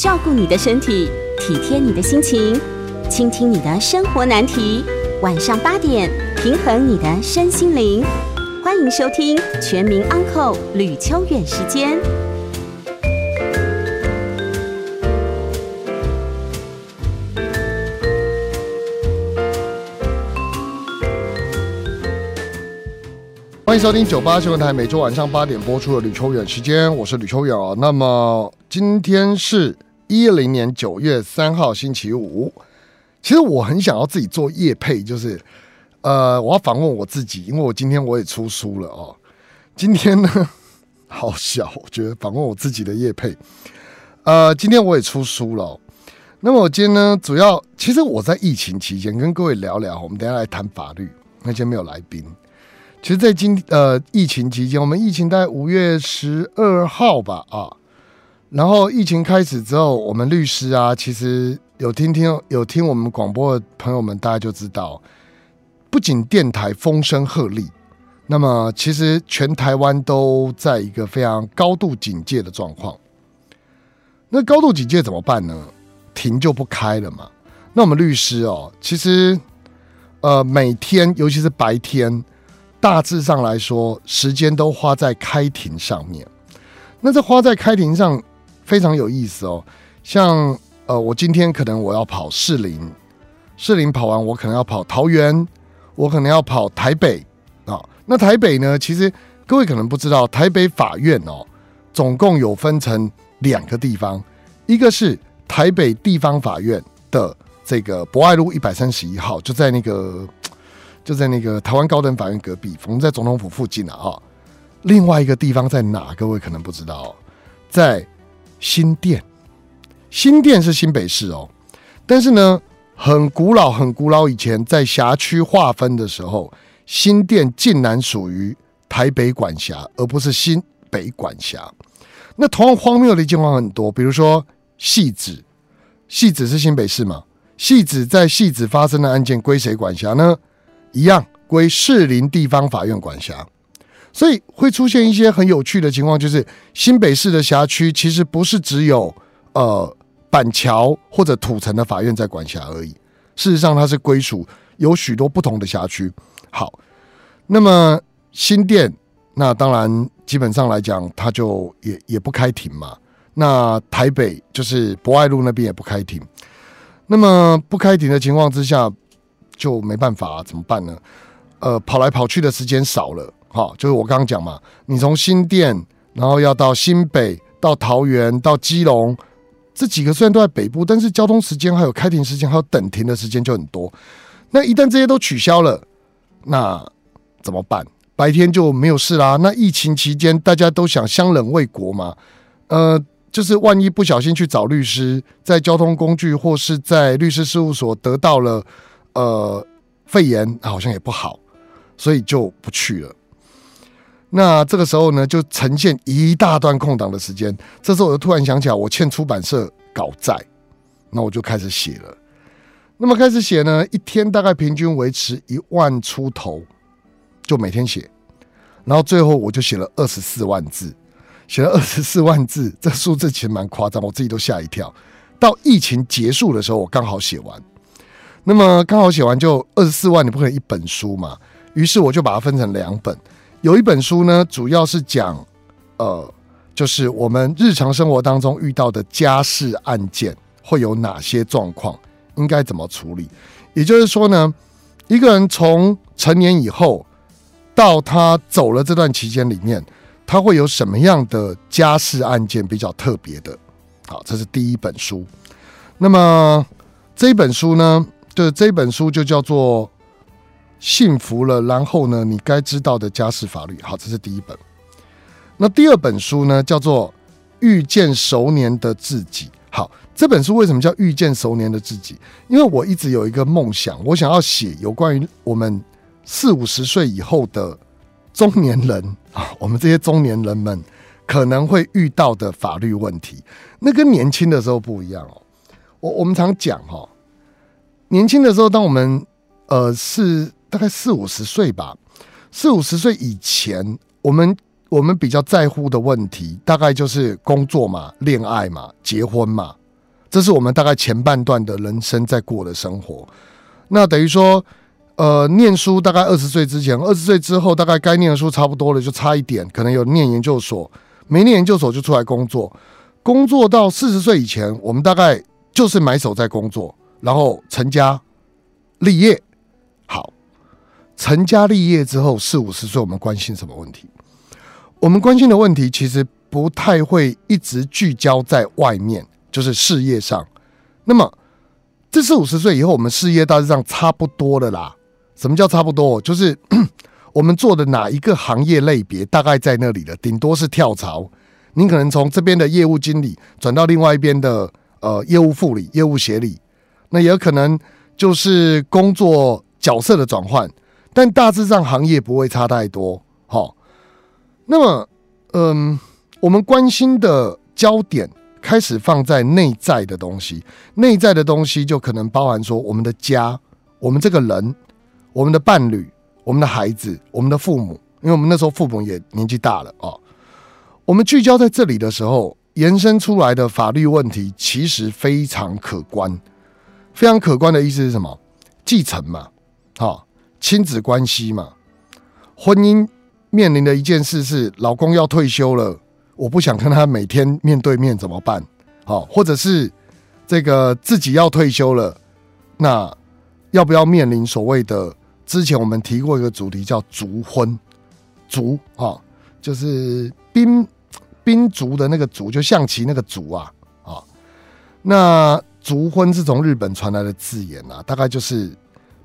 照顾你的身体，体贴你的心情，倾听你的生活难题。晚上八点，平衡你的身心灵。欢迎收听《全民安扣吕秋远时间。欢迎收听九八新闻台每周晚上八点播出的吕秋远时间，我是吕秋远啊。那么今天是一零年九月三号星期五。其实我很想要自己做夜配，就是呃，我要访问我自己，因为我今天我也出书了哦。今天呢，好小，我觉得访问我自己的夜配。呃，今天我也出书了。那么我今天呢，主要其实我在疫情期间跟各位聊聊，我们等下来谈法律。那今天没有来宾。其实，在今呃疫情期间，我们疫情在五月十二号吧啊，然后疫情开始之后，我们律师啊，其实有听听有听我们广播的朋友们，大家就知道，不仅电台风声鹤唳，那么其实全台湾都在一个非常高度警戒的状况。那高度警戒怎么办呢？停就不开了嘛。那我们律师哦，其实呃每天，尤其是白天。大致上来说，时间都花在开庭上面。那这花在开庭上非常有意思哦。像呃，我今天可能我要跑士林，士林跑完我可能要跑桃园，我可能要跑台北啊。那台北呢，其实各位可能不知道，台北法院哦，总共有分成两个地方，一个是台北地方法院的这个博爱路一百三十一号，就在那个。就在那个台湾高等法院隔壁，我们在总统府附近啊。另外一个地方在哪？各位可能不知道，在新店。新店是新北市哦，但是呢，很古老、很古老以前在辖区划分的时候，新店竟然属于台北管辖，而不是新北管辖。那同样荒谬的情况很多，比如说戏子，戏子是新北市嘛？戏子在戏子发生的案件归谁管辖呢？一样归士林地方法院管辖，所以会出现一些很有趣的情况，就是新北市的辖区其实不是只有呃板桥或者土城的法院在管辖而已，事实上它是归属有许多不同的辖区。好，那么新店那当然基本上来讲，它就也也不开庭嘛。那台北就是博爱路那边也不开庭，那么不开庭的情况之下。就没办法，怎么办呢？呃，跑来跑去的时间少了，哈，就是我刚刚讲嘛，你从新店，然后要到新北，到桃园，到基隆，这几个虽然都在北部，但是交通时间还有开庭时间还有等庭的时间就很多。那一旦这些都取消了，那怎么办？白天就没有事啦。那疫情期间大家都想相忍为国嘛，呃，就是万一不小心去找律师，在交通工具或是在律师事务所得到了。呃，肺炎好像也不好，所以就不去了。那这个时候呢，就呈现一大段空档的时间。这时候我就突然想起来，我欠出版社稿债，那我就开始写了。那么开始写呢，一天大概平均维持一万出头，就每天写。然后最后我就写了二十四万字，写了二十四万字，这数字其实蛮夸张，我自己都吓一跳。到疫情结束的时候，我刚好写完。那么刚好写完就二十四万，你不可能一本书嘛？于是我就把它分成两本。有一本书呢，主要是讲，呃，就是我们日常生活当中遇到的家事案件会有哪些状况，应该怎么处理。也就是说呢，一个人从成年以后到他走了这段期间里面，他会有什么样的家事案件比较特别的？好，这是第一本书。那么这本书呢？就是这本书就叫做《幸福了》，然后呢，你该知道的家事法律。好，这是第一本。那第二本书呢，叫做《遇见熟年的自己》。好，这本书为什么叫《遇见熟年的自己》？因为我一直有一个梦想，我想要写有关于我们四五十岁以后的中年人啊，我们这些中年人们可能会遇到的法律问题。那跟年轻的时候不一样哦。我我们常讲哈。年轻的时候，当我们呃是大概四五十岁吧，四五十岁以前，我们我们比较在乎的问题，大概就是工作嘛、恋爱嘛、结婚嘛，这是我们大概前半段的人生在过的生活。那等于说，呃，念书大概二十岁之前，二十岁之后大概该念的书差不多了，就差一点，可能有念研究所，没念研究所就出来工作。工作到四十岁以前，我们大概就是埋手在工作，然后成家立业。好，成家立业之后，四五十岁，我们关心什么问题？我们关心的问题其实不太会一直聚焦在外面，就是事业上。那么，这四五十岁以后，我们事业大致上差不多了啦。什么叫差不多？就是 我们做的哪一个行业类别，大概在那里了，顶多是跳槽。您可能从这边的业务经理转到另外一边的呃业务副理、业务协理，那也有可能就是工作。角色的转换，但大致上行业不会差太多。好，那么，嗯，我们关心的焦点开始放在内在的东西，内在的东西就可能包含说我们的家、我们这个人、我们的伴侣、我们的孩子、我们的父母，因为我们那时候父母也年纪大了啊。我们聚焦在这里的时候，延伸出来的法律问题其实非常可观，非常可观的意思是什么？继承嘛。好，亲子关系嘛，婚姻面临的一件事是，老公要退休了，我不想跟他每天面对面，怎么办？好，或者是这个自己要退休了，那要不要面临所谓的？之前我们提过一个主题叫“族婚”，族啊，就是兵兵族的那个族，就象棋那个族啊啊。那族婚是从日本传来的字眼啊，大概就是。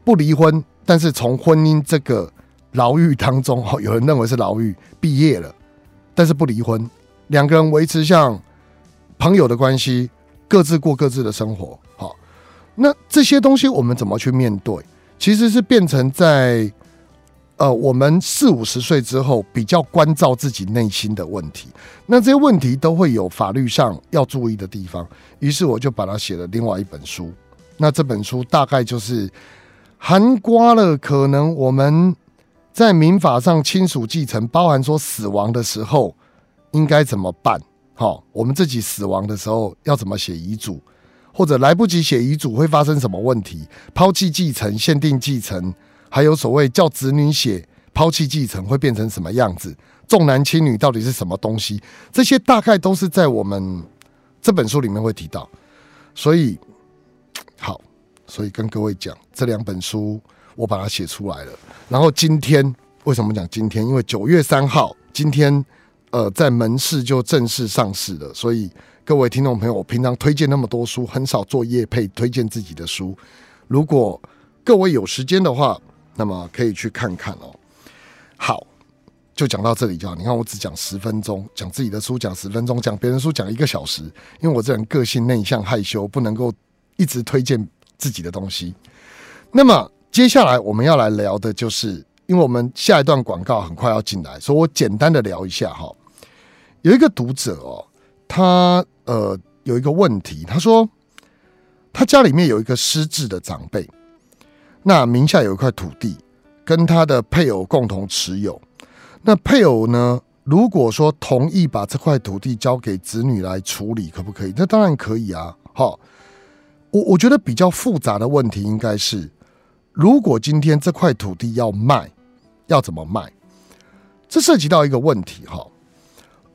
不离婚，但是从婚姻这个牢狱当中，哈，有人认为是牢狱毕业了，但是不离婚，两个人维持像朋友的关系，各自过各自的生活，好，那这些东西我们怎么去面对？其实是变成在呃，我们四五十岁之后比较关照自己内心的问题，那这些问题都会有法律上要注意的地方，于是我就把它写了另外一本书，那这本书大概就是。含刮了可能我们在民法上亲属继承，包含说死亡的时候应该怎么办？好，我们自己死亡的时候要怎么写遗嘱，或者来不及写遗嘱会发生什么问题？抛弃继承、限定继承，还有所谓叫子女写抛弃继承会变成什么样子？重男轻女到底是什么东西？这些大概都是在我们这本书里面会提到，所以。所以跟各位讲，这两本书我把它写出来了。然后今天为什么讲今天？因为九月三号，今天呃在门市就正式上市了。所以各位听众朋友，我平常推荐那么多书，很少做业配推荐自己的书。如果各位有时间的话，那么可以去看看哦。好，就讲到这里就好。你看我只讲十分钟，讲自己的书讲十分钟，讲别人书讲一个小时。因为我这人个性内向害羞，不能够一直推荐。自己的东西。那么接下来我们要来聊的就是，因为我们下一段广告很快要进来，所以我简单的聊一下哈。有一个读者哦，他呃有一个问题，他说他家里面有一个失智的长辈，那名下有一块土地，跟他的配偶共同持有。那配偶呢，如果说同意把这块土地交给子女来处理，可不可以？那当然可以啊，好。我我觉得比较复杂的问题应该是，如果今天这块土地要卖，要怎么卖？这涉及到一个问题哈。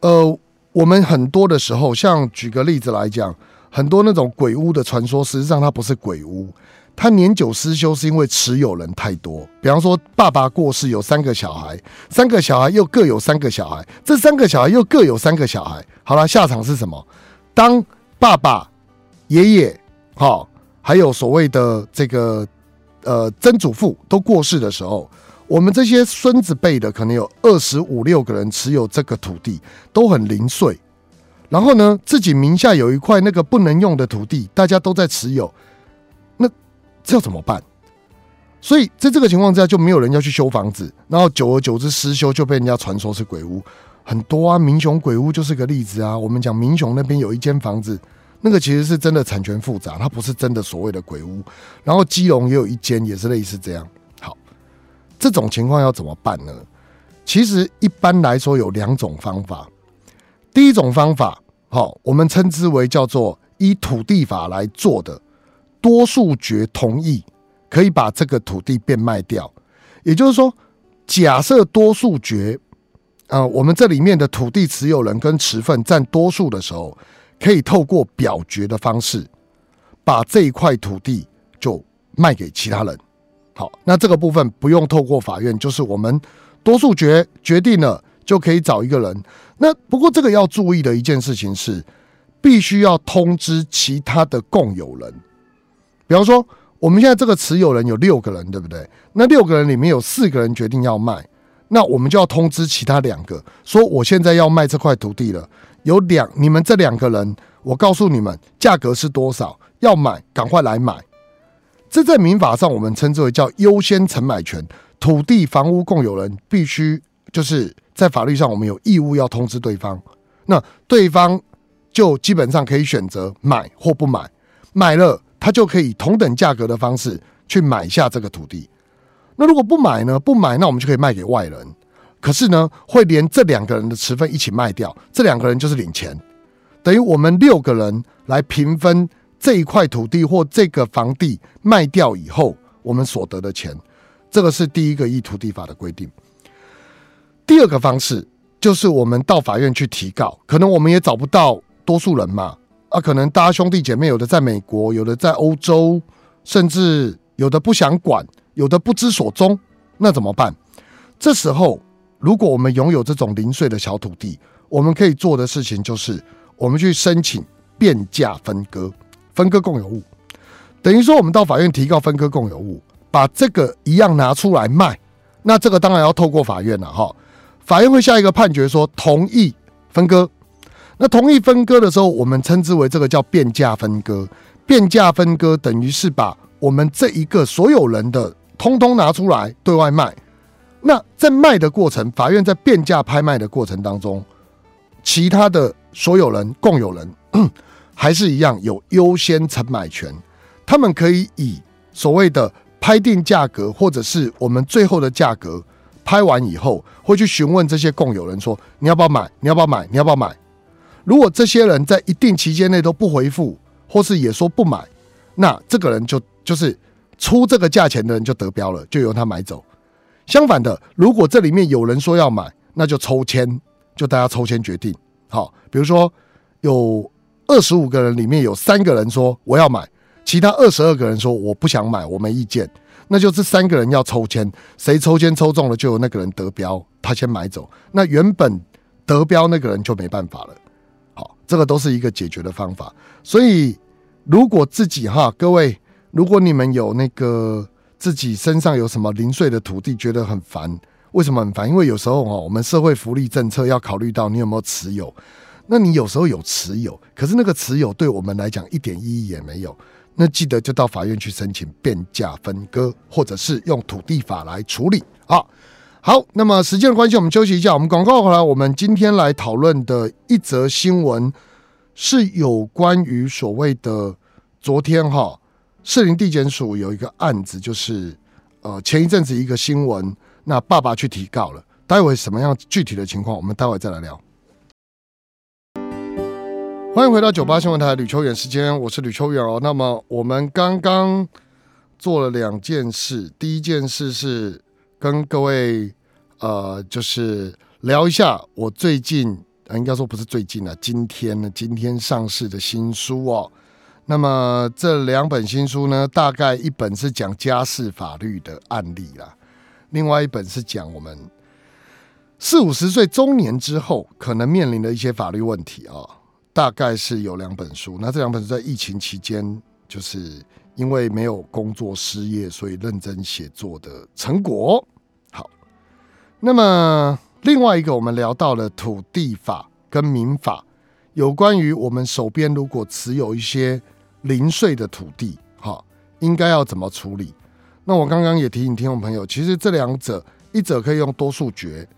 呃，我们很多的时候，像举个例子来讲，很多那种鬼屋的传说，实际上它不是鬼屋，它年久失修是因为持有人太多。比方说，爸爸过世有三个小孩，三个小孩又各有三个小孩，这三个小孩又各有三个小孩。好了，下场是什么？当爸爸、爷爷。好，还有所谓的这个呃曾祖父都过世的时候，我们这些孙子辈的可能有二十五六个人持有这个土地，都很零碎。然后呢，自己名下有一块那个不能用的土地，大家都在持有，那这要怎么办？所以在这个情况之下，就没有人要去修房子，然后久而久之失修，就被人家传说是鬼屋，很多啊。明雄鬼屋就是个例子啊。我们讲明雄那边有一间房子。那个其实是真的产权复杂，它不是真的所谓的鬼屋。然后基隆也有一间，也是类似这样。好，这种情况要怎么办呢？其实一般来说有两种方法。第一种方法，好，我们称之为叫做依土地法来做的，多数决同意可以把这个土地变卖掉。也就是说，假设多数决，呃，我们这里面的土地持有人跟持份占多数的时候，可以透过表决的方式，把这一块土地就卖给其他人。好，那这个部分不用透过法院，就是我们多数决决定了，就可以找一个人。那不过这个要注意的一件事情是，必须要通知其他的共有人。比方说，我们现在这个持有人有六个人，对不对？那六个人里面有四个人决定要卖，那我们就要通知其他两个，说我现在要卖这块土地了。有两，你们这两个人，我告诉你们价格是多少，要买赶快来买。这在民法上我们称之为叫优先承买权，土地房屋共有人必须就是在法律上我们有义务要通知对方，那对方就基本上可以选择买或不买，买了他就可以同等价格的方式去买下这个土地。那如果不买呢？不买那我们就可以卖给外人，可是呢会连这两个人的持份一起卖掉，这两个人就是领钱，等于我们六个人来平分。这一块土地或这个房地卖掉以后，我们所得的钱，这个是第一个依土地法的规定。第二个方式就是我们到法院去提告，可能我们也找不到多数人嘛，啊，可能大家兄弟姐妹有的在美国，有的在欧洲，甚至有的不想管，有的不知所踪，那怎么办？这时候，如果我们拥有这种零碎的小土地，我们可以做的事情就是，我们去申请变价分割。分割共有物，等于说我们到法院提告分割共有物，把这个一样拿出来卖，那这个当然要透过法院了哈。法院会下一个判决说同意分割，那同意分割的时候，我们称之为这个叫变价分割。变价分割等于是把我们这一个所有人的通通拿出来对外卖。那在卖的过程，法院在变价拍卖的过程当中，其他的所有人共有人。还是一样有优先承买权，他们可以以所谓的拍定价格，或者是我们最后的价格拍完以后，会去询问这些共有人说：你要不要买？你要不要买？你要不要买？如果这些人在一定期间内都不回复，或是也说不买，那这个人就就是出这个价钱的人就得标了，就由他买走。相反的，如果这里面有人说要买，那就抽签，就大家抽签决定。好，比如说有。二十五个人里面有三个人说我要买，其他二十二个人说我不想买，我没意见。那就这三个人要抽签，谁抽签抽中了，就由那个人得标，他先买走。那原本得标那个人就没办法了。好，这个都是一个解决的方法。所以，如果自己哈，各位，如果你们有那个自己身上有什么零碎的土地，觉得很烦，为什么很烦？因为有时候哈，我们社会福利政策要考虑到你有没有持有。那你有时候有持有，可是那个持有对我们来讲一点意义也没有。那记得就到法院去申请变价分割，或者是用土地法来处理啊。好，那么时间的关系，我们休息一下。我们广告回来，我们今天来讨论的一则新闻是有关于所谓的昨天哈，士林地检署有一个案子，就是呃前一阵子一个新闻，那爸爸去提告了。待会什么样具体的情况，我们待会再来聊。欢迎回到九八新闻台吕秋远时间，我是吕秋远哦。那么我们刚刚做了两件事，第一件事是跟各位呃，就是聊一下我最近，应该说不是最近了，今天呢，今天上市的新书哦。那么这两本新书呢，大概一本是讲家事法律的案例啦，另外一本是讲我们四五十岁中年之后可能面临的一些法律问题啊。大概是有两本书，那这两本是在疫情期间，就是因为没有工作失业，所以认真写作的成果。好，那么另外一个，我们聊到了土地法跟民法，有关于我们手边如果持有一些零碎的土地，哈，应该要怎么处理？那我刚刚也提醒听众朋友，其实这两者，一者可以用多数决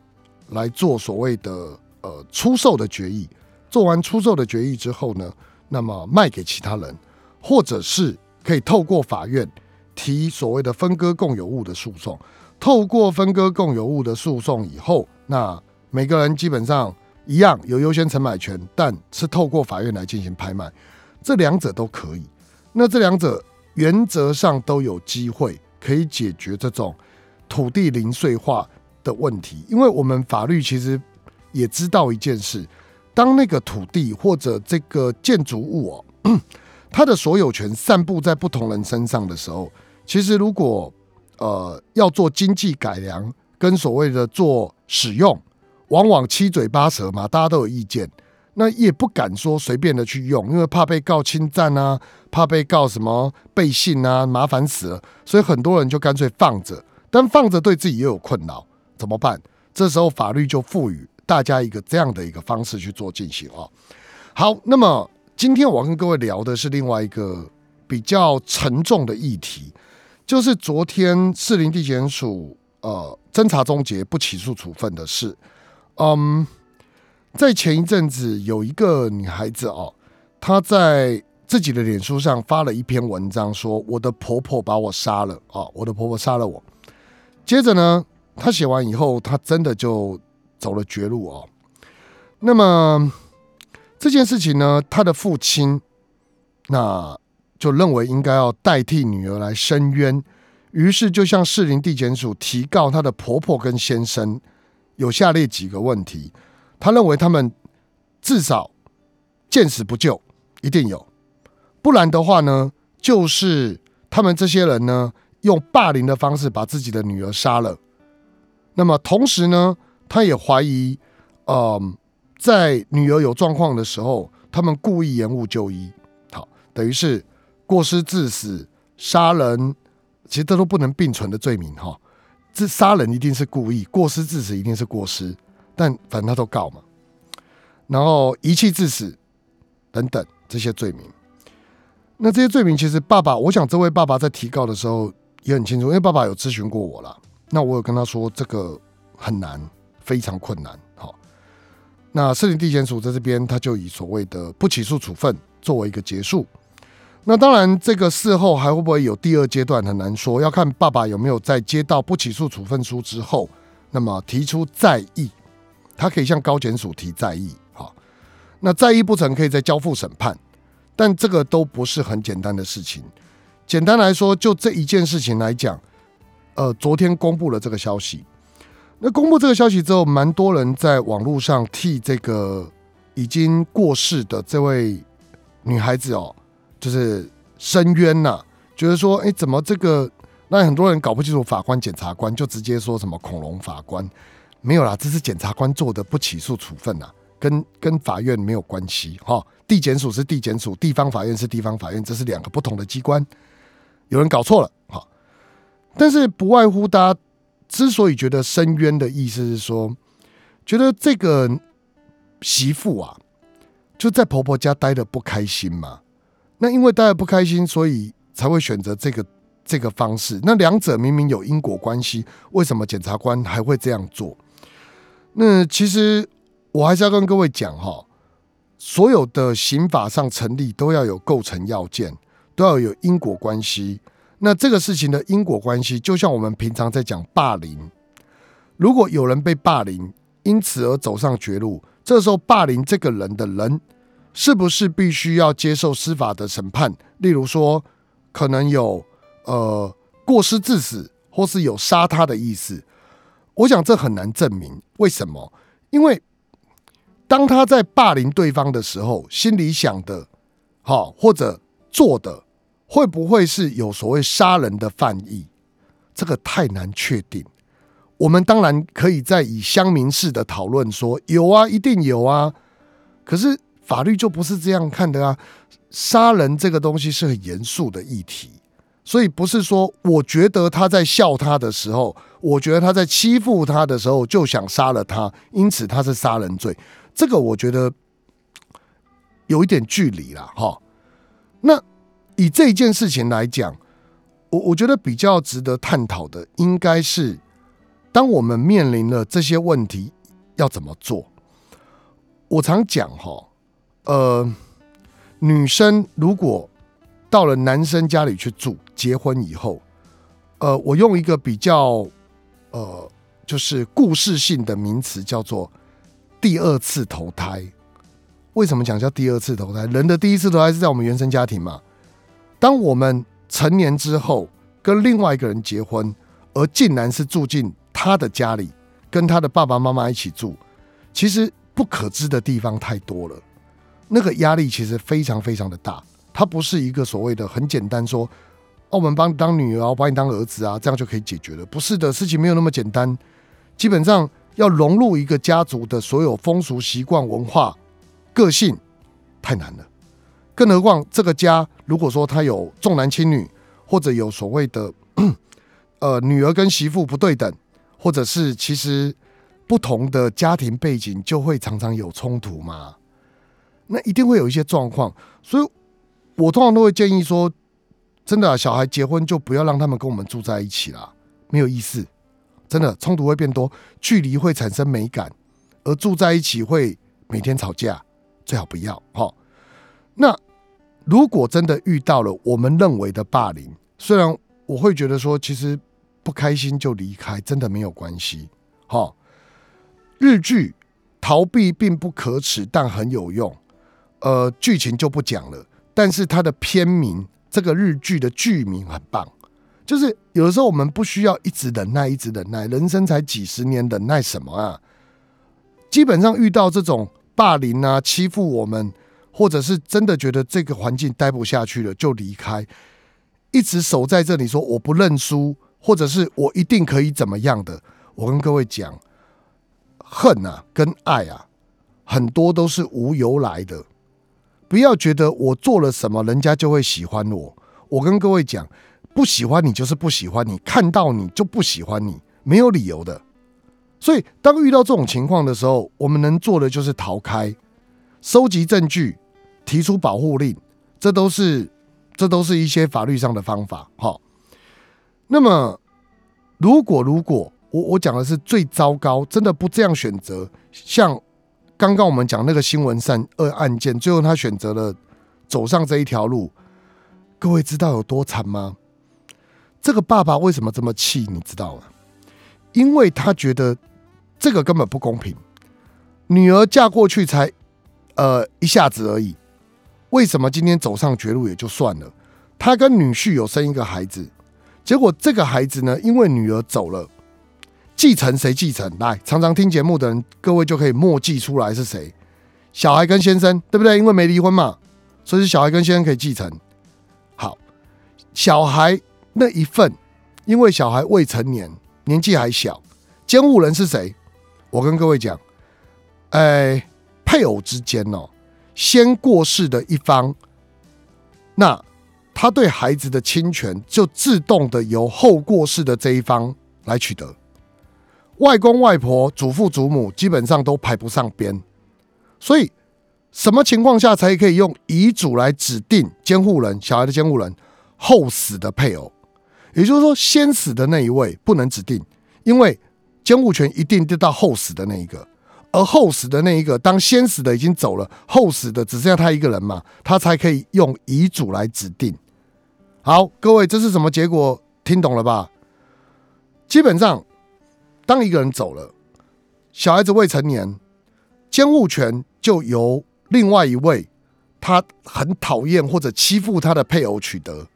来做所谓的呃出售的决议。做完出售的决议之后呢，那么卖给其他人，或者是可以透过法院提所谓的分割共有物的诉讼。透过分割共有物的诉讼以后，那每个人基本上一样有优先承买权，但是透过法院来进行拍卖。这两者都可以。那这两者原则上都有机会可以解决这种土地零碎化的问题，因为我们法律其实也知道一件事：当那个土地或者这个建筑物哦，它的所有权散布在不同人身上的时候，其实如果呃要做经济改良跟所谓的做使用，往往七嘴八舌嘛，大家都有意见。那也不敢说随便的去用，因为怕被告侵占啊，怕被告什么背信啊，麻烦死了。所以很多人就干脆放着，但放着对自己又有困扰，怎么办？这时候法律就赋予大家一个这样的一个方式去做进行啊。好，那么今天我要跟各位聊的是另外一个比较沉重的议题，就是昨天士林地检署呃侦查终结不起诉处分的事，嗯。在前一阵子，有一个女孩子哦，她在自己的脸书上发了一篇文章，说我的婆婆把我杀了啊，我的婆婆杀了我。接着呢，她写完以后，她真的就走了绝路哦。那么这件事情呢，她的父亲那就认为应该要代替女儿来申冤，于是就向士林地检署提告她的婆婆跟先生有下列几个问题。他认为他们至少见死不救，一定有，不然的话呢，就是他们这些人呢用霸凌的方式把自己的女儿杀了。那么同时呢，他也怀疑，嗯，在女儿有状况的时候，他们故意延误就医，好，等于是过失致死、杀人，其实这都不能并存的罪名哈。这杀人一定是故意，过失致死一定是过失。但反正他都告嘛，然后遗弃致死等等这些罪名，那这些罪名其实爸爸，我想这位爸爸在提告的时候也很清楚，因为爸爸有咨询过我了。那我有跟他说这个很难，非常困难。好，那市林地检署在这边他就以所谓的不起诉处分作为一个结束。那当然，这个事后还会不会有第二阶段很难说，要看爸爸有没有在接到不起诉处分书之后，那么提出再议。他可以向高检署提在意，好，那在意不成，可以再交付审判，但这个都不是很简单的事情。简单来说，就这一件事情来讲，呃，昨天公布了这个消息，那公布这个消息之后，蛮多人在网络上替这个已经过世的这位女孩子哦，就是申冤呐，觉得说，哎，怎么这个？那很多人搞不清楚法官、检察官，就直接说什么恐龙法官。没有啦，这是检察官做的不起诉处分呐，跟跟法院没有关系哈。地检署是地检署，地方法院是地方法院，这是两个不同的机关。有人搞错了哈。但是不外乎大家之所以觉得深冤的意思是说，觉得这个媳妇啊就在婆婆家待的不开心嘛。那因为待的不开心，所以才会选择这个这个方式。那两者明明有因果关系，为什么检察官还会这样做？那其实我还是要跟各位讲哈，所有的刑法上成立都要有构成要件，都要有因果关系。那这个事情的因果关系，就像我们平常在讲霸凌，如果有人被霸凌，因此而走上绝路，这时候霸凌这个人的人，是不是必须要接受司法的审判？例如说，可能有呃过失致死，或是有杀他的意思。我想这很难证明，为什么？因为当他在霸凌对方的时候，心里想的，好或者做的，会不会是有所谓杀人的犯意？这个太难确定。我们当然可以在以乡民式的讨论说，有啊，一定有啊。可是法律就不是这样看的啊。杀人这个东西是很严肃的议题。所以不是说，我觉得他在笑他的时候，我觉得他在欺负他的时候就想杀了他，因此他是杀人罪。这个我觉得有一点距离了哈。那以这件事情来讲，我我觉得比较值得探讨的，应该是当我们面临了这些问题要怎么做。我常讲哈，呃，女生如果到了男生家里去住。结婚以后，呃，我用一个比较呃，就是故事性的名词叫做“第二次投胎”。为什么讲叫第二次投胎？人的第一次投胎是在我们原生家庭嘛？当我们成年之后，跟另外一个人结婚，而竟然是住进他的家里，跟他的爸爸妈妈一起住，其实不可知的地方太多了。那个压力其实非常非常的大，它不是一个所谓的很简单说，澳门帮你当女儿，我把你当儿子啊，这样就可以解决了。不是的，事情没有那么简单。基本上要融入一个家族的所有风俗习惯、文化、个性，太难了。更何况这个家，如果说他有重男轻女，或者有所谓的呃女儿跟媳妇不对等，或者是其实不同的家庭背景，就会常常有冲突嘛。那一定会有一些状况，所以我通常都会建议说，真的，小孩结婚就不要让他们跟我们住在一起啦，没有意思。真的，冲突会变多，距离会产生美感，而住在一起会每天吵架，最好不要。哈，那如果真的遇到了我们认为的霸凌，虽然我会觉得说，其实不开心就离开，真的没有关系。哈，日剧逃避并不可耻，但很有用。呃，剧情就不讲了，但是它的片名，这个日剧的剧名很棒，就是有的时候我们不需要一直忍耐，一直忍耐，人生才几十年，忍耐什么啊？基本上遇到这种霸凌啊、欺负我们，或者是真的觉得这个环境待不下去了，就离开，一直守在这里，说我不认输，或者是我一定可以怎么样的？我跟各位讲，恨啊，跟爱啊，很多都是无由来的。不要觉得我做了什么，人家就会喜欢我。我跟各位讲，不喜欢你就是不喜欢你，看到你就不喜欢你，没有理由的。所以，当遇到这种情况的时候，我们能做的就是逃开，收集证据，提出保护令，这都是这都是一些法律上的方法。好，那么如果如果我我讲的是最糟糕，真的不这样选择，像。刚刚我们讲那个新闻上二案件，最后他选择了走上这一条路。各位知道有多惨吗？这个爸爸为什么这么气？你知道吗？因为他觉得这个根本不公平。女儿嫁过去才呃一下子而已，为什么今天走上绝路也就算了？他跟女婿有生一个孩子，结果这个孩子呢，因为女儿走了。继承谁继承？来，常常听节目的人，各位就可以默记出来是谁。小孩跟先生，对不对？因为没离婚嘛，所以小孩跟先生可以继承。好，小孩那一份，因为小孩未成年，年纪还小，监护人是谁？我跟各位讲，哎，配偶之间哦，先过世的一方，那他对孩子的侵权就自动的由后过世的这一方来取得。外公外婆、祖父祖母基本上都排不上边，所以什么情况下才可以用遗嘱来指定监护人？小孩的监护人后死的配偶，也就是说，先死的那一位不能指定，因为监护权一定得到后死的那一个，而后死的那一个，当先死的已经走了，后死的只剩下他一个人嘛，他才可以用遗嘱来指定。好，各位，这是什么结果？听懂了吧？基本上。当一个人走了，小孩子未成年，监护权就由另外一位他很讨厌或者欺负他的配偶取得。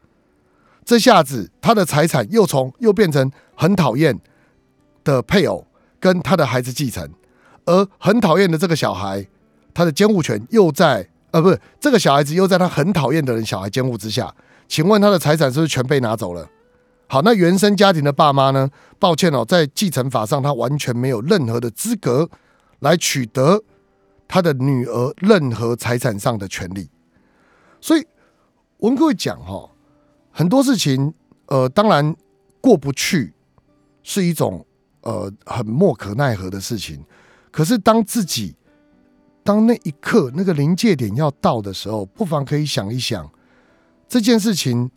这下子他的财产又从又变成很讨厌的配偶跟他的孩子继承，而很讨厌的这个小孩，他的监护权又在呃不是这个小孩子又在他很讨厌的人小孩监护之下，请问他的财产是不是全被拿走了？好，那原生家庭的爸妈呢？抱歉哦，在继承法上，他完全没有任何的资格来取得他的女儿任何财产上的权利。所以，我跟各位讲哈，很多事情，呃，当然过不去是一种呃很莫可奈何的事情。可是，当自己当那一刻那个临界点要到的时候，不妨可以想一想这件事情。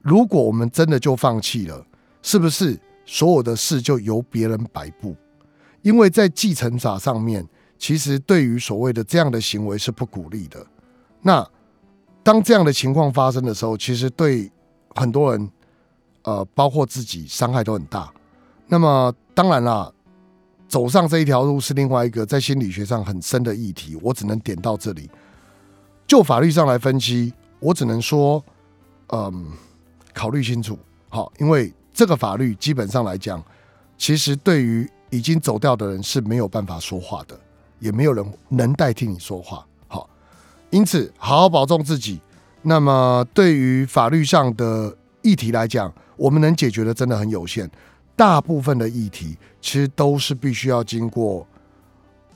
如果我们真的就放弃了，是不是所有的事就由别人摆布？因为在继承法上面，其实对于所谓的这样的行为是不鼓励的。那当这样的情况发生的时候，其实对很多人，呃，包括自己伤害都很大。那么当然啦，走上这一条路是另外一个在心理学上很深的议题，我只能点到这里。就法律上来分析，我只能说，嗯，考虑清楚，好，因为这个法律基本上来讲，其实对于已经走掉的人是没有办法说话的，也没有人能代替你说话，好，因此好好保重自己。那么对于法律上的议题来讲，我们能解决的真的很有限，大部分的议题其实都是必须要经过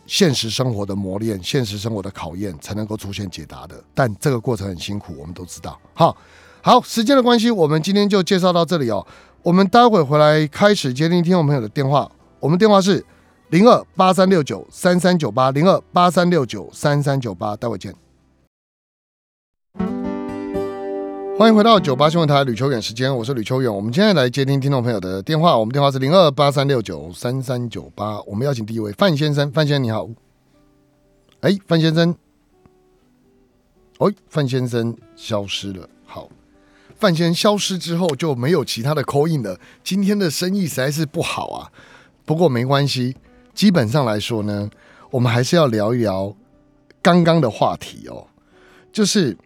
现实生活的磨练、现实生活的考验，才能够出现解答的。但这个过程很辛苦，我们都知道。好，好，时间的关系，我们今天就介绍到这里哦。我们待会回来开始接听听众朋友的电话，我们电话是零二八三六九三三九八零二八三六九三三九八，待会见。欢迎回到九八新闻台吕秋远时间，我是吕秋远。我们今天来接听听众朋友的电话，我们电话是零二八三六九三三九八。我们邀请第一位范先生，范先生你好。哎，范先生，哎，范先生消失了。范先生消失之后就没有其他的口音了。今天的生意实在是不好啊。不过没关系，基本上来说呢，我们还是要聊一聊刚刚的话题哦，就是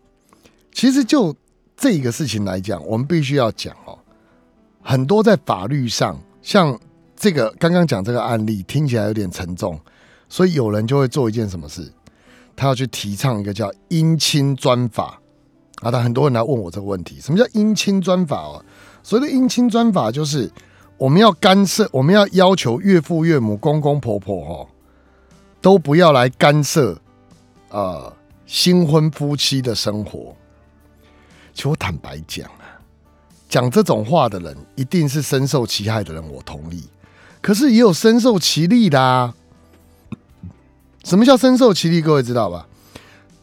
其实就。这个事情来讲，我们必须要讲哦，很多在法律上，像这个刚刚讲这个案例，听起来有点沉重，所以有人就会做一件什么事，他要去提倡一个叫姻亲专法啊。但很多人来问我这个问题，什么叫姻亲专法哦？所谓的姻亲专法，就是我们要干涉，我们要要求岳父岳母、公公婆婆哦，都不要来干涉呃新婚夫妻的生活。其实我坦白讲啊，讲这种话的人一定是深受其害的人，我同意。可是也有深受其利的啊。什么叫深受其利？各位知道吧？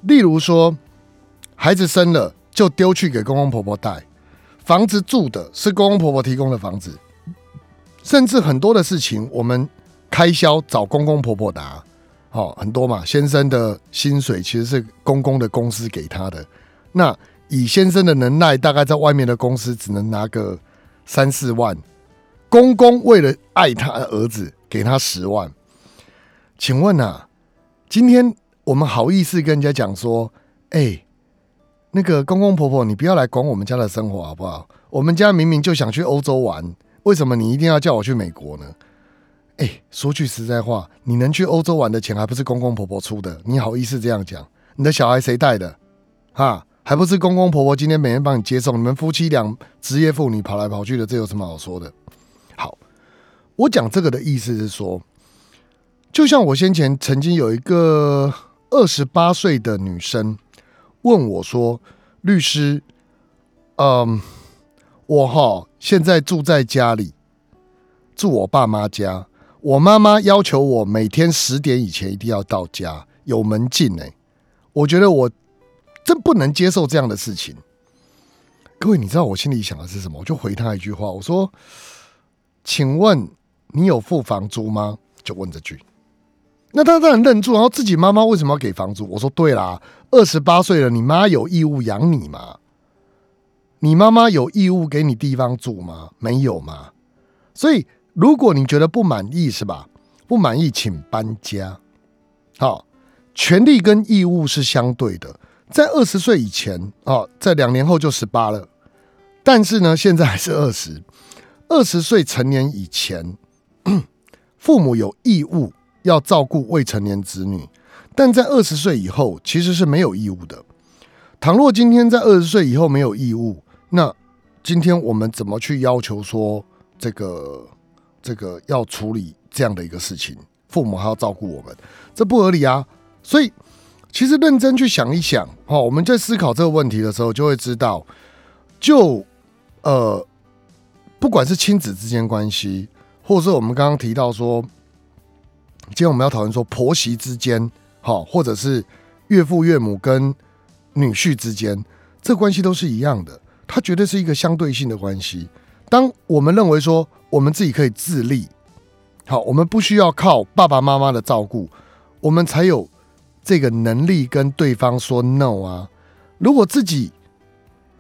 例如说，孩子生了就丢去给公公婆婆带，房子住的是公公婆婆提供的房子，甚至很多的事情，我们开销找公公婆婆拿。哦，很多嘛，先生的薪水其实是公公的公司给他的，那。以先生的能耐，大概在外面的公司只能拿个三四万。公公为了爱他的儿子，给他十万。请问啊，今天我们好意思跟人家讲说，哎，那个公公婆婆，你不要来管我们家的生活好不好？我们家明明就想去欧洲玩，为什么你一定要叫我去美国呢？哎，说句实在话，你能去欧洲玩的钱还不是公公婆婆出的？你好意思这样讲？你的小孩谁带的？哈？还不是公公婆婆今天每天帮你接送，你们夫妻俩职业妇女跑来跑去的，这有什么好说的？好，我讲这个的意思是说，就像我先前曾经有一个二十八岁的女生问我说：“律师，嗯，我哈现在住在家里，住我爸妈家，我妈妈要求我每天十点以前一定要到家，有门禁哎，我觉得我。”真不能接受这样的事情，各位，你知道我心里想的是什么？我就回他一句话，我说：“请问你有付房租吗？”就问这句。那他当然愣住，然后自己妈妈为什么要给房租？我说：“对啦，二十八岁了，你妈有义务养你吗？你妈妈有义务给你地方住吗？没有吗？所以如果你觉得不满意，是吧？不满意，请搬家。好，权利跟义务是相对的。”在二十岁以前啊，在两年后就十八了，但是呢，现在还是二十。二十岁成年以前，父母有义务要照顾未成年子女，但在二十岁以后其实是没有义务的。倘若今天在二十岁以后没有义务，那今天我们怎么去要求说这个这个要处理这样的一个事情？父母还要照顾我们，这不合理啊！所以。其实认真去想一想，哈，我们在思考这个问题的时候，就会知道，就呃，不管是亲子之间关系，或者是我们刚刚提到说，今天我们要讨论说婆媳之间，好，或者是岳父岳母跟女婿之间，这关系都是一样的，它绝对是一个相对性的关系。当我们认为说我们自己可以自立，好，我们不需要靠爸爸妈妈的照顾，我们才有。这个能力跟对方说 no 啊！如果自己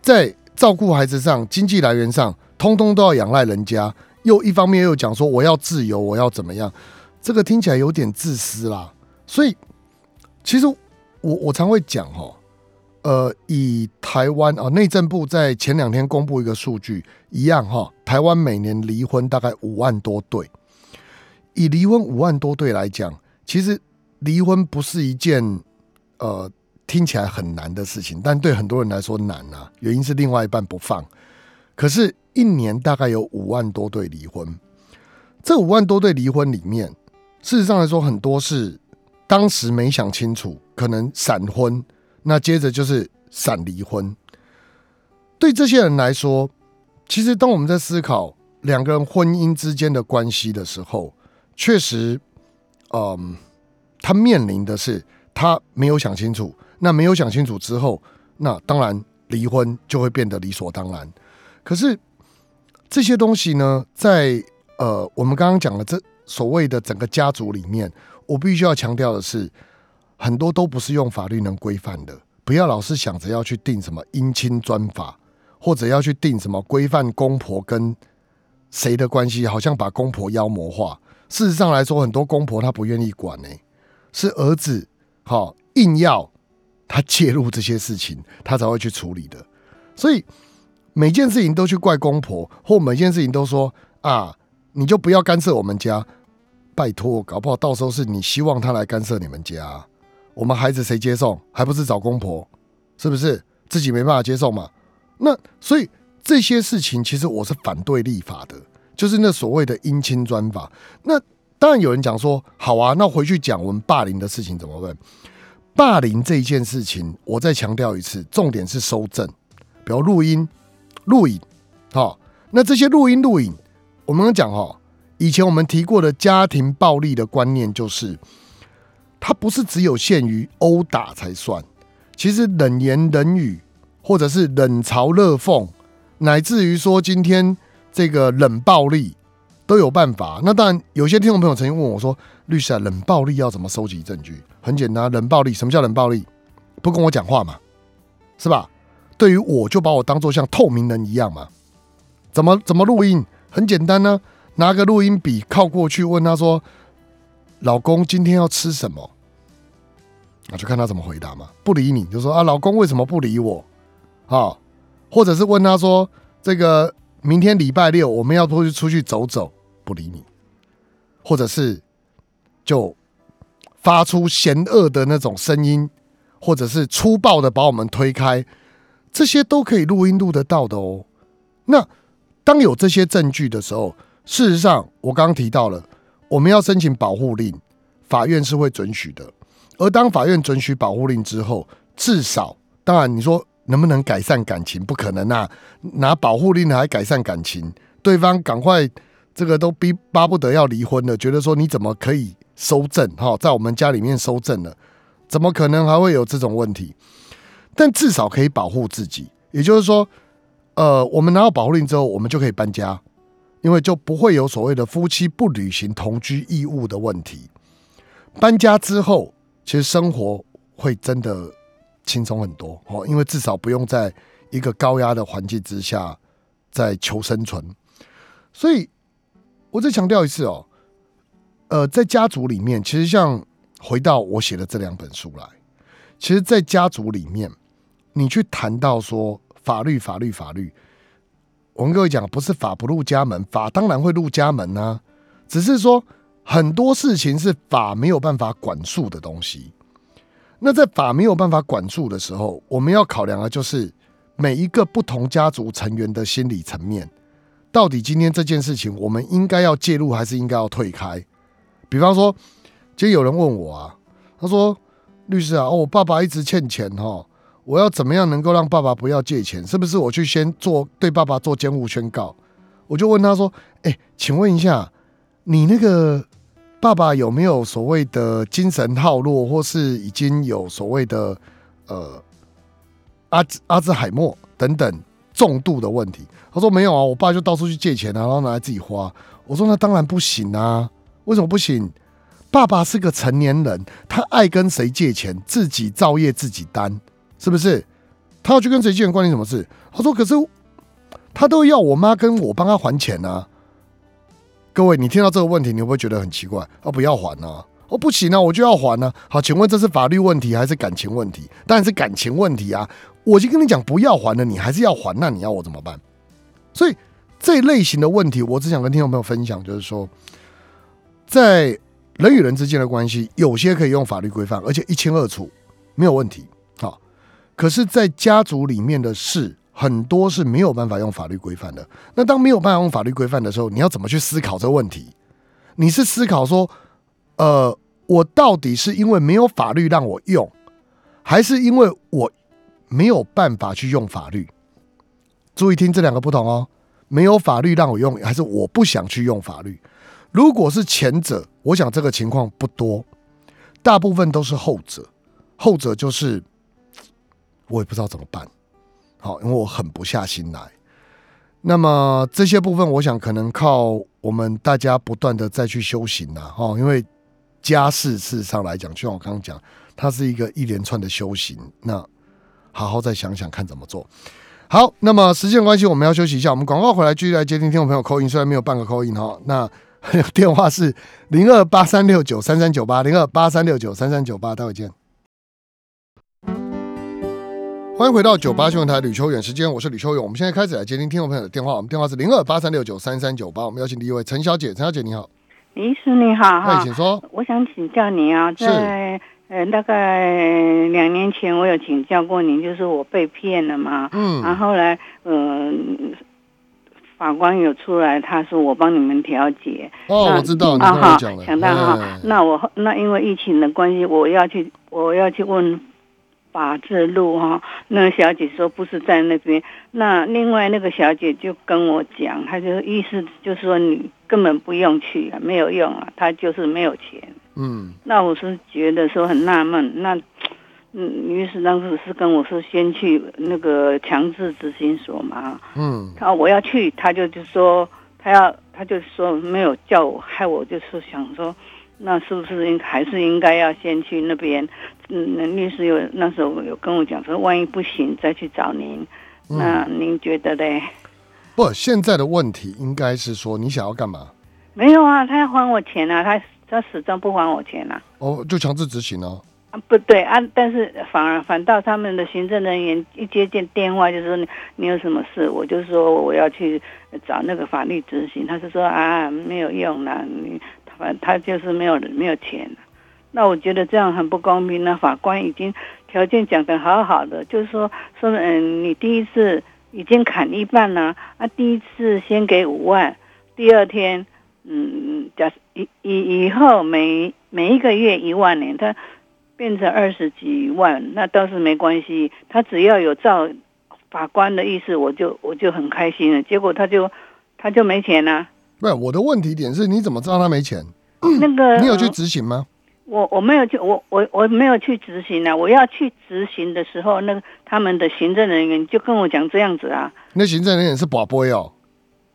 在照顾孩子上、经济来源上，通通都要仰赖人家，又一方面又讲说我要自由，我要怎么样？这个听起来有点自私啦。所以，其实我我常会讲哈，呃，以台湾啊内政部在前两天公布一个数据，一样哈，台湾每年离婚大概五万多对。以离婚五万多对来讲，其实离婚不是一件呃听起来很难的事情，但对很多人来说难啊。原因是另外一半不放。可是，一年大概有五万多对离婚。这五万多对离婚里面，事实上来说，很多是当时没想清楚，可能闪婚，那接着就是闪离婚。对这些人来说，其实当我们在思考两个人婚姻之间的关系的时候，确实，嗯，他面临的是他没有想清楚。那没有想清楚之后，那当然离婚就会变得理所当然。可是这些东西呢，在呃我们刚刚讲的这所谓的整个家族里面，我必须要强调的是，很多都不是用法律能规范的。不要老是想着要去定什么姻亲专法，或者要去定什么规范公婆跟谁的关系，好像把公婆妖魔化。事实上来说，很多公婆他不愿意管呢，是儿子好硬要他介入这些事情，他才会去处理的。所以每件事情都去怪公婆，或每件事情都说啊，你就不要干涉我们家。拜托，搞不好到时候是你希望他来干涉你们家，我们孩子谁接送，还不是找公婆？是不是自己没办法接受嘛？那所以这些事情，其实我是反对立法的。就是那所谓的姻亲专法，那当然有人讲说，好啊，那回去讲我们霸凌的事情怎么办？霸凌这一件事情，我再强调一次，重点是收证，比如录音、录影，好，那这些录音、录影，我们讲哈，以前我们提过的家庭暴力的观念，就是它不是只有限于殴打才算，其实冷言冷语，或者是冷嘲热讽，乃至于说今天。这个冷暴力都有办法。那当然，有些听众朋友曾经问我说：“律师啊，冷暴力要怎么收集证据？”很简单，冷暴力什么叫冷暴力？不跟我讲话嘛，是吧？对于我就把我当做像透明人一样嘛。怎么怎么录音？很简单呢，拿个录音笔靠过去问他说：“老公今天要吃什么？”那就看他怎么回答嘛。不理你就说：“啊，老公为什么不理我？”啊，或者是问他说：“这个。”明天礼拜六我们要出去出去走走，不理你，或者是就发出嫌恶的那种声音，或者是粗暴的把我们推开，这些都可以录音录得到的哦。那当有这些证据的时候，事实上我刚刚提到了，我们要申请保护令，法院是会准许的。而当法院准许保护令之后，至少当然你说。能不能改善感情？不可能啊！拿保护令来改善感情，对方赶快这个都逼巴不得要离婚了，觉得说你怎么可以收证？哈，在我们家里面收证了，怎么可能还会有这种问题？但至少可以保护自己，也就是说，呃，我们拿到保护令之后，我们就可以搬家，因为就不会有所谓的夫妻不履行同居义务的问题。搬家之后，其实生活会真的。轻松很多哦，因为至少不用在一个高压的环境之下在求生存。所以，我再强调一次哦，呃，在家族里面，其实像回到我写的这两本书来，其实，在家族里面，你去谈到说法律、法律、法律，我跟各位讲，不是法不入家门，法当然会入家门啊，只是说很多事情是法没有办法管束的东西。那在法没有办法管束的时候，我们要考量的就是每一个不同家族成员的心理层面，到底今天这件事情，我们应该要介入还是应该要退开？比方说，今天有人问我啊，他说：“律师啊，我爸爸一直欠钱哈，我要怎么样能够让爸爸不要借钱？是不是我去先做对爸爸做监护宣告？”我就问他说：“哎，请问一下，你那个？”爸爸有没有所谓的精神耗弱，或是已经有所谓的呃阿阿兹海默等等重度的问题？他说没有啊，我爸就到处去借钱啊，然后拿来自己花。我说那当然不行啊，为什么不行？爸爸是个成年人，他爱跟谁借钱，自己造业自己担，是不是？他要去跟谁借钱，关你什么事？他说可是他都要我妈跟我帮他还钱啊。各位，你听到这个问题，你会不会觉得很奇怪？啊，不要还呢？哦，不行啊，我就要还呢。好，请问这是法律问题还是感情问题？当然是感情问题啊！我就跟你讲不要还了，你还是要还，那你要我怎么办？所以这类型的问题，我只想跟听众朋友分享，就是说，在人与人之间的关系，有些可以用法律规范，而且一清二楚，没有问题。可是，在家族里面的事。很多是没有办法用法律规范的。那当没有办法用法律规范的时候，你要怎么去思考这个问题？你是思考说，呃，我到底是因为没有法律让我用，还是因为我没有办法去用法律？注意听这两个不同哦。没有法律让我用，还是我不想去用法律？如果是前者，我想这个情况不多，大部分都是后者。后者就是我也不知道怎么办。好，因为我狠不下心来。那么这些部分，我想可能靠我们大家不断的再去修行了哈。因为家事事实上来讲，就像我刚刚讲，它是一个一连串的修行。那好好再想想看怎么做。好，那么时间关系，我们要休息一下。我们广告回来继续来接听听众朋友扣音，虽然没有半个扣音哈。那 电话是零二八三六九三三九八零二八三六九三三九八，待会见。欢迎回到九八新闻台吕秋远时间，我是吕秋远。我们现在开始来接听听众朋友的电话，我们电话是零二八三六九三三九八。我们邀请第一位陈小姐，陈小姐你好，李师你好哈，请说。我想请教您啊，在呃大概两年前我有请教过您，就是我被骗了嘛，嗯，然后来嗯法官有出来，他说我帮你们调解。哦，我知道，啊哈，想到哈，那我那因为疫情的关系，我要去我要去问。法治路哈，那个小姐说不是在那边。那另外那个小姐就跟我讲，她就意思就是说你根本不用去啊，没有用啊，她就是没有钱。嗯，那我是觉得说很纳闷。那嗯，于是当时是跟我说先去那个强制执行所嘛。嗯，他我要去，他就就说他要，他就说没有叫我，害我就是想说。那是不是应还是应该要先去那边？嗯，律师有那时候有跟我讲说，万一不行再去找您。那您觉得嘞？不，现在的问题应该是说你想要干嘛？没有啊，他要还我钱啊，他他始终不还我钱啊。哦，就强制执行哦。啊，不对啊，但是反而反倒他们的行政人员一接见电话就说你你有什么事，我就说我要去找那个法律执行，他是说啊没有用了你。反正他就是没有没有钱，那我觉得这样很不公平。那法官已经条件讲的好好的，就是说说嗯，你第一次已经砍一半了啊，第一次先给五万，第二天嗯，假以以以后每每一个月一万年，他变成二十几万，那倒是没关系。他只要有照法官的意思，我就我就很开心了。结果他就他就没钱了。不是我的问题点是，你怎么知道他没钱？那个你有去执行吗？我我没有去，我我我没有去执行啊！我要去执行的时候，那个他们的行政人员就跟我讲这样子啊。那行政人员是宝贝哦，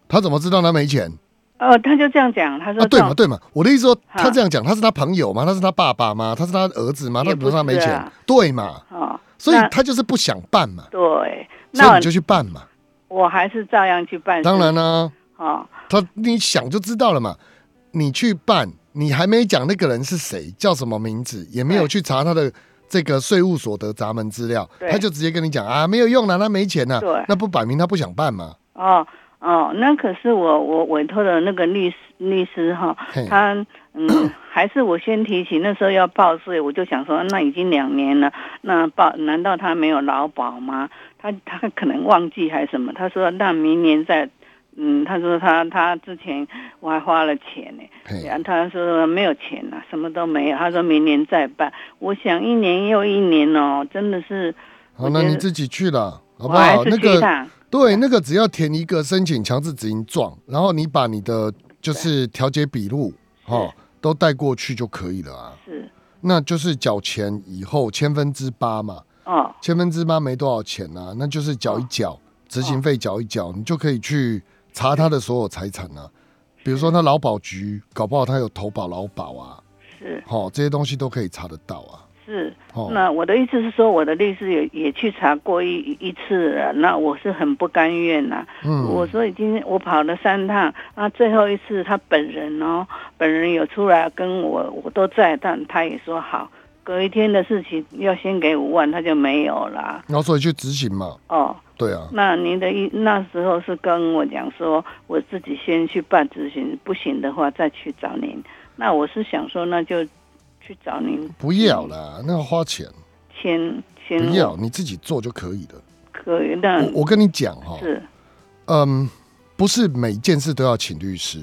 他怎么知道他没钱？哦，他就这样讲，他说对嘛对嘛。我的意思说，他这样讲，他是他朋友吗？他是他爸爸吗？他是他儿子吗？他不是他没钱？对嘛？哦，所以他就是不想办嘛。对，那你就去办嘛。我还是照样去办。当然啦。啊。他你想就知道了嘛？你去办，你还没讲那个人是谁，叫什么名字，也没有去查他的这个税务所得闸门资料，他就直接跟你讲啊，没有用了，他没钱呢，那不摆明他不想办吗？哦哦，那可是我我委托的那个律师律师哈，他嗯，还是我先提起那时候要报税，我就想说，那已经两年了，那报难道他没有劳保吗？他他可能忘记还是什么？他说那明年再。嗯，他说他他之前我还花了钱呢，然后他说没有钱了，什么都没有。他说明年再办。我想一年又一年哦，真的是。好，那你自己去了，好不好？那个对，那个只要填一个申请强制执行状，然后你把你的就是调解笔录哈都带过去就可以了啊。是。那就是缴钱以后千分之八嘛。哦。千分之八没多少钱啊，那就是缴一缴执行费，缴一缴，你就可以去。查他的所有财产啊，比如说他劳保局，搞不好他有投保劳保啊，是，好这些东西都可以查得到啊。是。哦，那我的意思是说，我的律师也也去查过一一次了，那我是很不甘愿呐、嗯，我说已经我跑了三趟，那最后一次他本人哦，本人有出来跟我，我都在，但他也说好，隔一天的事情要先给五万，他就没有了。然后所以去执行嘛，哦，对啊，那您的意那时候是跟我讲说，我自己先去办咨询，不行的话再去找您。那我是想说，那就去找您。不要啦，那要花钱，先先不要，你自己做就可以了。可以，那我我跟你讲哈，是。嗯，不是每件事都要请律师，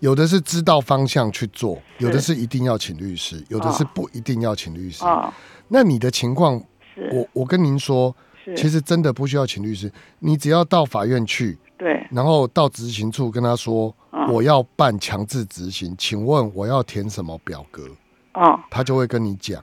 有的是知道方向去做，有的是一定要请律师，有的是哦。不一定要请律师。哦，那你的情况，是。我我跟您说，是，其实真的不需要请律师，你只要到法院去，对，然后到执行处跟他说，哦我要办强制执行，请问我要填什么表格？哦，他就会跟你讲，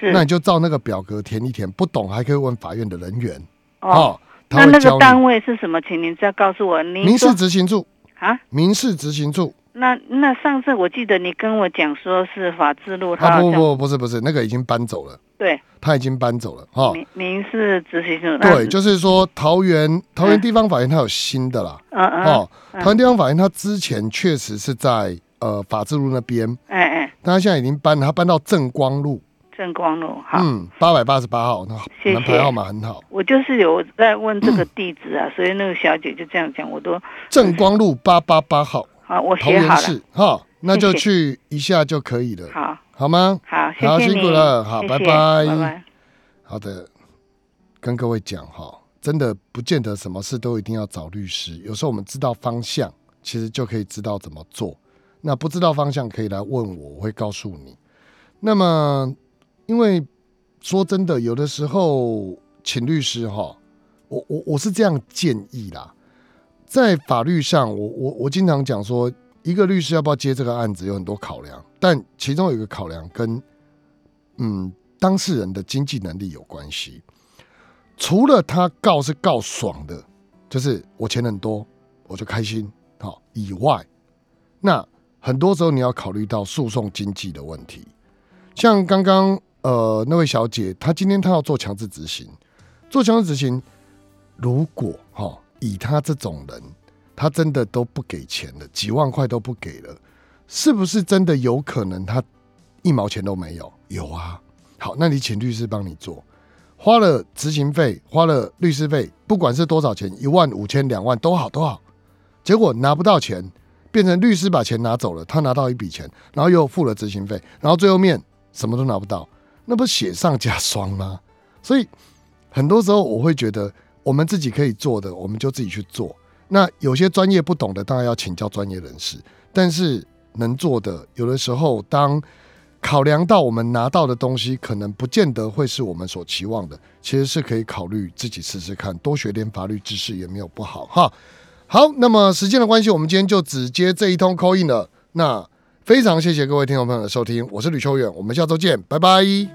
是，那你就照那个表格填一填，不懂还可以问法院的人员。哦，那那。个单位是什么？请您再告诉我。您民事执行处，啊？民事执行处。那那上次我记得你跟我讲说是法制路，他啊，不不不是不是，那个已经搬走了，对。他已经搬走了哈。您您是执行署，那对，就是说桃园桃园地方法院它有新的啦，嗯嗯，哦，桃园地方法院它之前确实是在呃法治路那边，哎哎，但它现在已经搬了，它搬到正光路，正光路好。嗯，八百八十八号，那谢谢。门牌号码很好，我就是有在问这个地址啊，所以那个小姐就这样讲，我都正光路八八八号，好，我桃写好了。园市，哈，那就去一下就可以了，好好吗？好，谢好谢好，辛苦了好谢谢拜拜拜拜。好的，跟各位讲哈，真的不见得什么事都一定要找律师，有时候我们知道方向，其实就可以知道怎么做。那不知道方向可以来问我，我会告诉你。那么，因为说真的，有的时候请律师哈，我我我是这样建议啦，在法律上，我我我经常讲说，一个律师要不要接这个案子有很多考量，但其中有一个考量跟嗯当事人的经济能力有关系。除了他告是告爽的，就是我钱很多，我就开心，好以外，那很多时候你要考虑到诉讼经济的问题。像刚刚呃那位小姐，她今天她要做强制执行，做强制执行，如果哈、以她这种人，他真的都不给钱了，几万块都不给了，是不是真的有可能他一毛钱都没有？有啊。好，那你请律师帮你做，花了执行费，花了律师费，不管是多少钱，一万、五千、两万都好都好，结果拿不到钱，变成律师把钱拿走了，他拿到一笔钱，然后又付了执行费，然后最后面什么都拿不到，那不雪上加霜吗？所以很多时候我会觉得，我们自己可以做的，我们就自己去做。那有些专业不懂的，当然要请教专业人士，但是能做的，有的时候当考量到我们拿到的东西，可能不见得会是我们所期望的，其实是可以考虑自己试试看，多学点法律知识也没有不好哈。好，那么时间的关系，我们今天就只接这一通 call in 了。那非常谢谢各位听众朋友的收听，我是吕秋远，我们下周见，拜拜。